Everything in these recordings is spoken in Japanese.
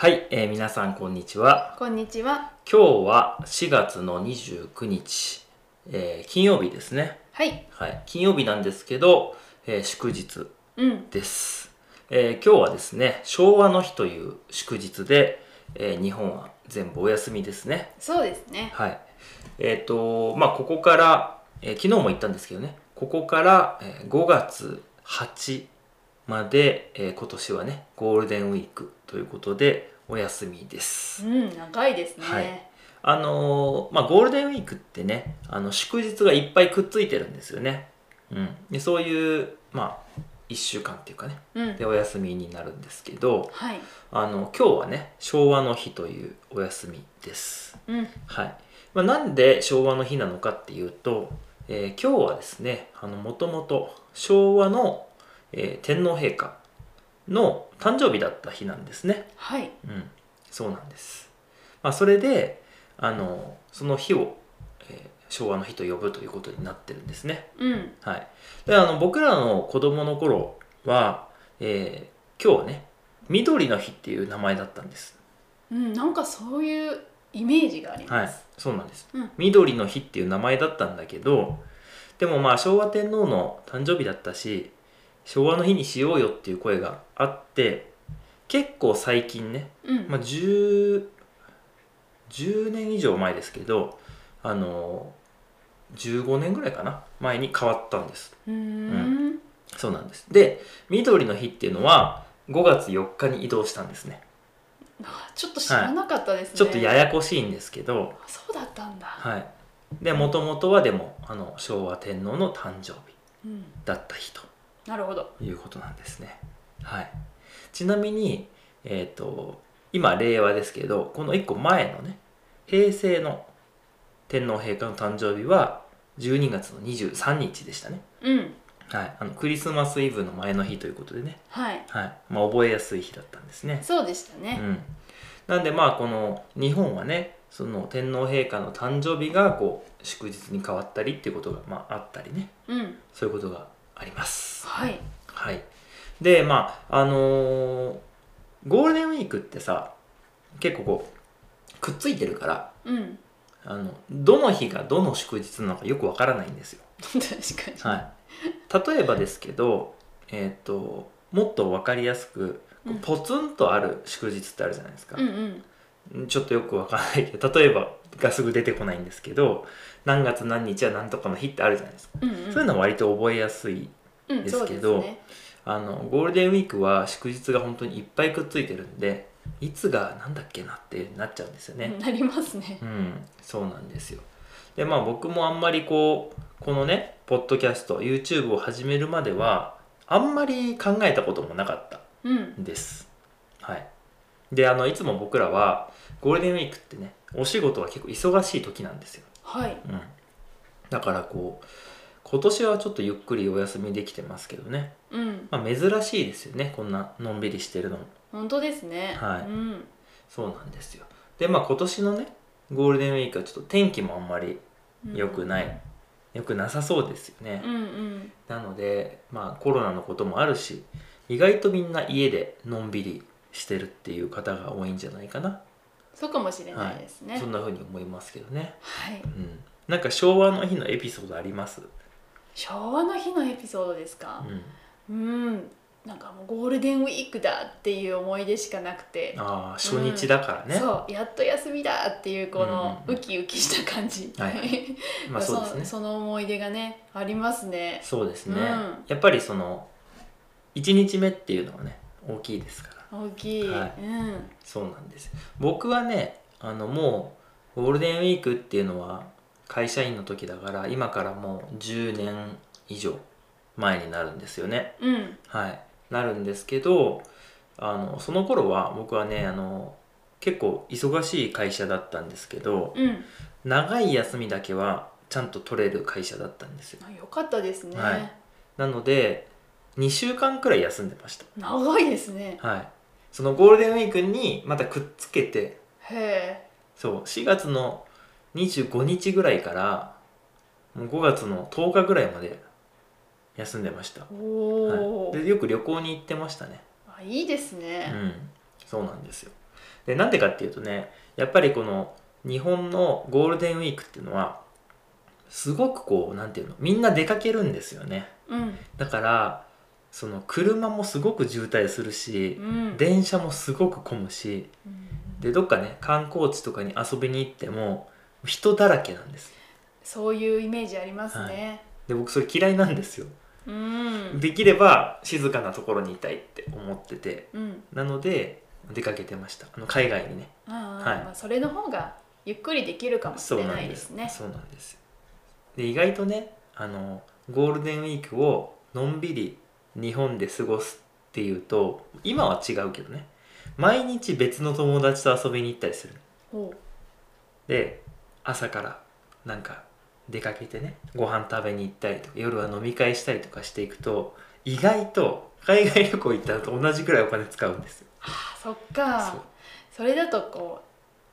はい、えー皆さんこんにちは。こんにちは。今日は4月の29日、えー金曜日ですね。はい。はい、金曜日なんですけど、えー祝日うん。です、えー今日はですね、昭和の日という祝日で、えー日本は全部お休みですね。そうですね。はい。えっ、と、まあ、ここから、えー昨日も言ったんですけどね、ここから、えー5月8まで、えー今年はね、ゴールデンウィークということで、お休みです。うん、長いですね。はいあのーまあ、ゴールデンウィークってね、あの祝日がいっぱいくっついてるんですよね。うん。で、そういう、まあ、1週間っていうかね、うんで、。お休みになるんですけど、はい。あの、今日はね、昭和の日というお休みです。うん。はい。まあ、なんで昭和の日なのかっていうと、えー今日はですね、あの、もともと昭和の、えー天皇陛下の誕生日だった日なんですね。はい。うん。そうなんです。まあ、それで、あの、その日を、えー昭和の日と呼ぶということになってるんですね。うん。はい。で、あの、僕らの子供の頃は、えー今日ね、緑の日っていう名前だったんです。うん、なんかそういうイメージがありはいます。、そうなんです。うん緑の日っていう名前だったんだけど、でもまあ昭和天皇の誕生日だったし、昭和の日にしようよっていう声があって、結構最近ね、うん。まあ、10, 10年以上前ですけど、あの15年ぐらいかな前に変わったんです。うーん。そうなんです。で、緑の日っていうのは5月4日に移動したんですね。あちょっと知らなかったですね。ちょっとややこしいんですけど、あそうだったんだ。はい。で、もともとはでも、あの、昭和天皇の誕生日うん。だった日となるほど。いうことなんですね。はい。ちなみに、えっ、と、今、令和ですけど、この1個前のね、平成の天皇陛下の誕生日は、12月の23日でしたね。うん。はい。あの、クリスマスイブの前の日ということでね、はい。はい。まあ、覚えやすい日だったんですね。そうでしたね。うん。なんで、まあ、この、日本はね、その天皇陛下の誕生日が、こう、祝日に変わったりっていうことが、まあ、あったりね、うん。そういうことがあります。はい。はい。で、まあ、あのーゴールデンウィークってさ、結構こう、くっついてるから、うん。あの、どの日がどの祝日なのかよくわからないんですよ。確かに。はい。例えばですけど、えっ、と、もっとわかりやすく、ポツンとある祝日ってあるじゃないですか。うんうん。ちょっとよくわからないけど、例えばがすぐ出てこないんですけど、何月何日は何とかの日ってあるじゃないですか。うんうん。そういうのは割と覚えやすいうん、ですけどですね。あのゴールデンウィークは祝日が本当にいっぱいくっついてるんでいつがなんだっけなってなっちゃうんですよねなりますねう。ん、そうなんですよでまあ僕もあんまりこうこのねポッドキャスト YouTube を始めるまではあんまり考えたこともなかったうん。んですはいであのいつも僕らはゴールデンウィークってねお仕事は結構忙しい時なんですよはい。うんだからこう今年はちょっとゆっくりお休みできてますけどねうん。まあ、珍しいですよねこんなのんびりしてるのも本当ですね。はいうん。そうなんですよでまあ今年のねゴールデンウィークはちょっと天気もあんまり良くない、良くなさそうですよね、うんうん。なのでまあコロナのこともあるし意外とみんな家でのんびりしてるっていう方が多いんじゃないかな、そうかもしれないですね。そんな風に思いますけどね。はい。うん。なんか昭和の日のエピソードあります？昭和の日のエピソードですか？うん。うん。なんかもうゴールデンウィークだっていう思い出しかなくて、ああ初日だからね、そう。やっと休みだっていうこのうんうん。うんウキウキした感じ、はいはい。まあそうですね。その思い出がねありますね。そうですね、うん。やっぱりその1日目っていうのはね大きいですから大きい、はい。うん。そうなんです。僕はねあのもうゴールデンウィークっていうのは会社員の時だから今からもう10年以上前になるんですよね。うん。はい。なるんですけどあのその頃は僕はねあの結構忙しい会社だったんですけどうん。長い休みだけはちゃんと取れる会社だったんですよ。あよかったですね、はい。なので2週間くらい休んでました。長いですね。はいそのゴールデンウィークにまたくっつけてへえ。そう4月の25日ぐらいからもう5月の10日ぐらいまで休んでました、おお、はい、でよく旅行に行ってましたね。あいいですうね、ん。そうなんですよ。でなんでかっていうとねやっぱりこの日本のゴールデンウィークっていうのはすごくこうなんていうのみんな出かけるんですよね。うん。だからその車もすごく渋滞するしうん。電車もすごく混むしうん。でどっかね観光地とかに遊びに行っても人だらけなんです。そういうイメージありますね、で僕それ嫌いなんですよ。うん。できれば静かなところにいたいって思っててうん。なので出かけてました。あの海外にね。はい。まあ、それの方がゆっくりできるかもしれないですね。そうなんです。よで意外とねあのゴールデンウィークをのんびり日本で過ごすっていうと今は違うけどね。毎日別の友達と遊びに行ったりする。で朝からなんか出かけてねご飯食べに行ったりとか夜は飲み会したりとかしていくと意外と海外旅行行ったのと同じくらいお金使うんですよ。あそっか。それだとこ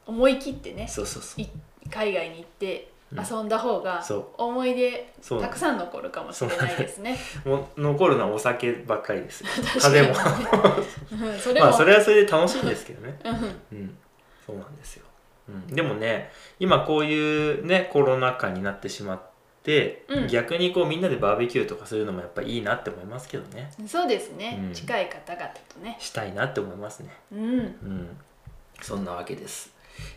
う思い切ってねそうそうそう。い海外に行ってうん遊んだ方が思い出たくさん残るかもしれないですね。もう残るのはお酒ばっかりです。風も うんそまあそれはそれで楽しいんですけどね。うん。うん。そうなんですよ、うん、でもね今こういうねコロナ禍になってしまって、うん。逆にこうみんなでバーベキューとかするのもやっぱいいなって思いますけどね。そうですね、うん。近い方々とね。したいなって思いますね。うん、うん。そんなわけです、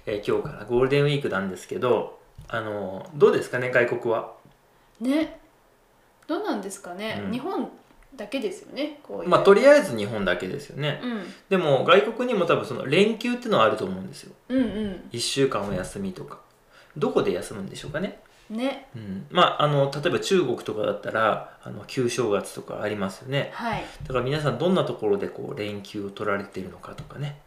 えー今日からゴールデンウィークなんですけどあのどうですかね外国は？ね。どうなんですかね、うん。日本だけですよねこういう。まあとりあえず日本だけですよね。うん。でも外国にも多分その連休っていうのはあると思うんですよ。うんうん。1週間お休みとか。どこで休むんでしょうかね。ね。うん、まああの例えば中国とかだったらあの旧正月とかありますよね。はい。だから皆さんどんなところでこう連休を取られているのかとかね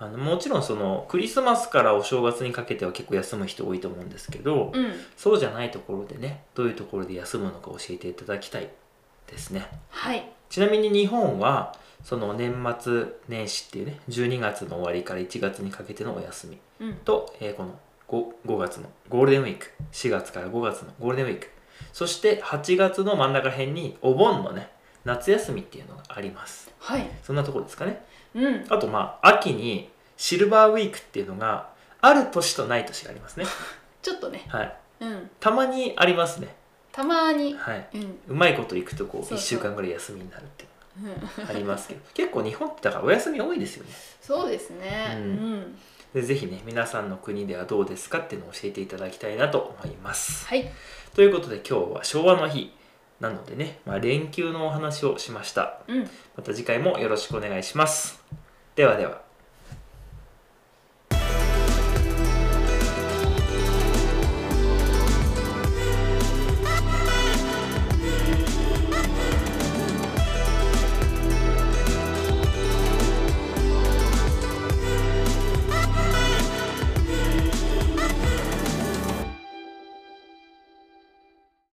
あのもちろんそのクリスマスからお正月にかけては結構休む人多いと思うんですけど、うん。そうじゃないところでねどういうところで休むのか教えていただきたいですね。はい。ちなみに日本はその年末年始っていうね12月の終わりから1月にかけてのお休みうん。と、えーこの 5, 5月のゴールデンウィーク4月から5月のゴールデンウィーク。そして8月の真ん中辺にお盆のね夏休みっていうのがあります。はい。そんなところですかね。うん。あとまあ秋にシルバーウィークっていうのがある年とない年がありますね。ちょっとね。はい。うん。たまにありますね。たまに。はい。うん。うまいこといくとこう1そうそう。週間ぐらい休みになるっていううんのがありますけど。結構日本ってだからお休み多いですよね。そうですね。ううんん、でぜひね皆さんの国ではどうですかっていうのを教えていただきたいなと思います。はい。ということで今日は昭和の日なのでね、まあ、連休のお話をしました。うん。また次回もよろしくお願いします。ではでは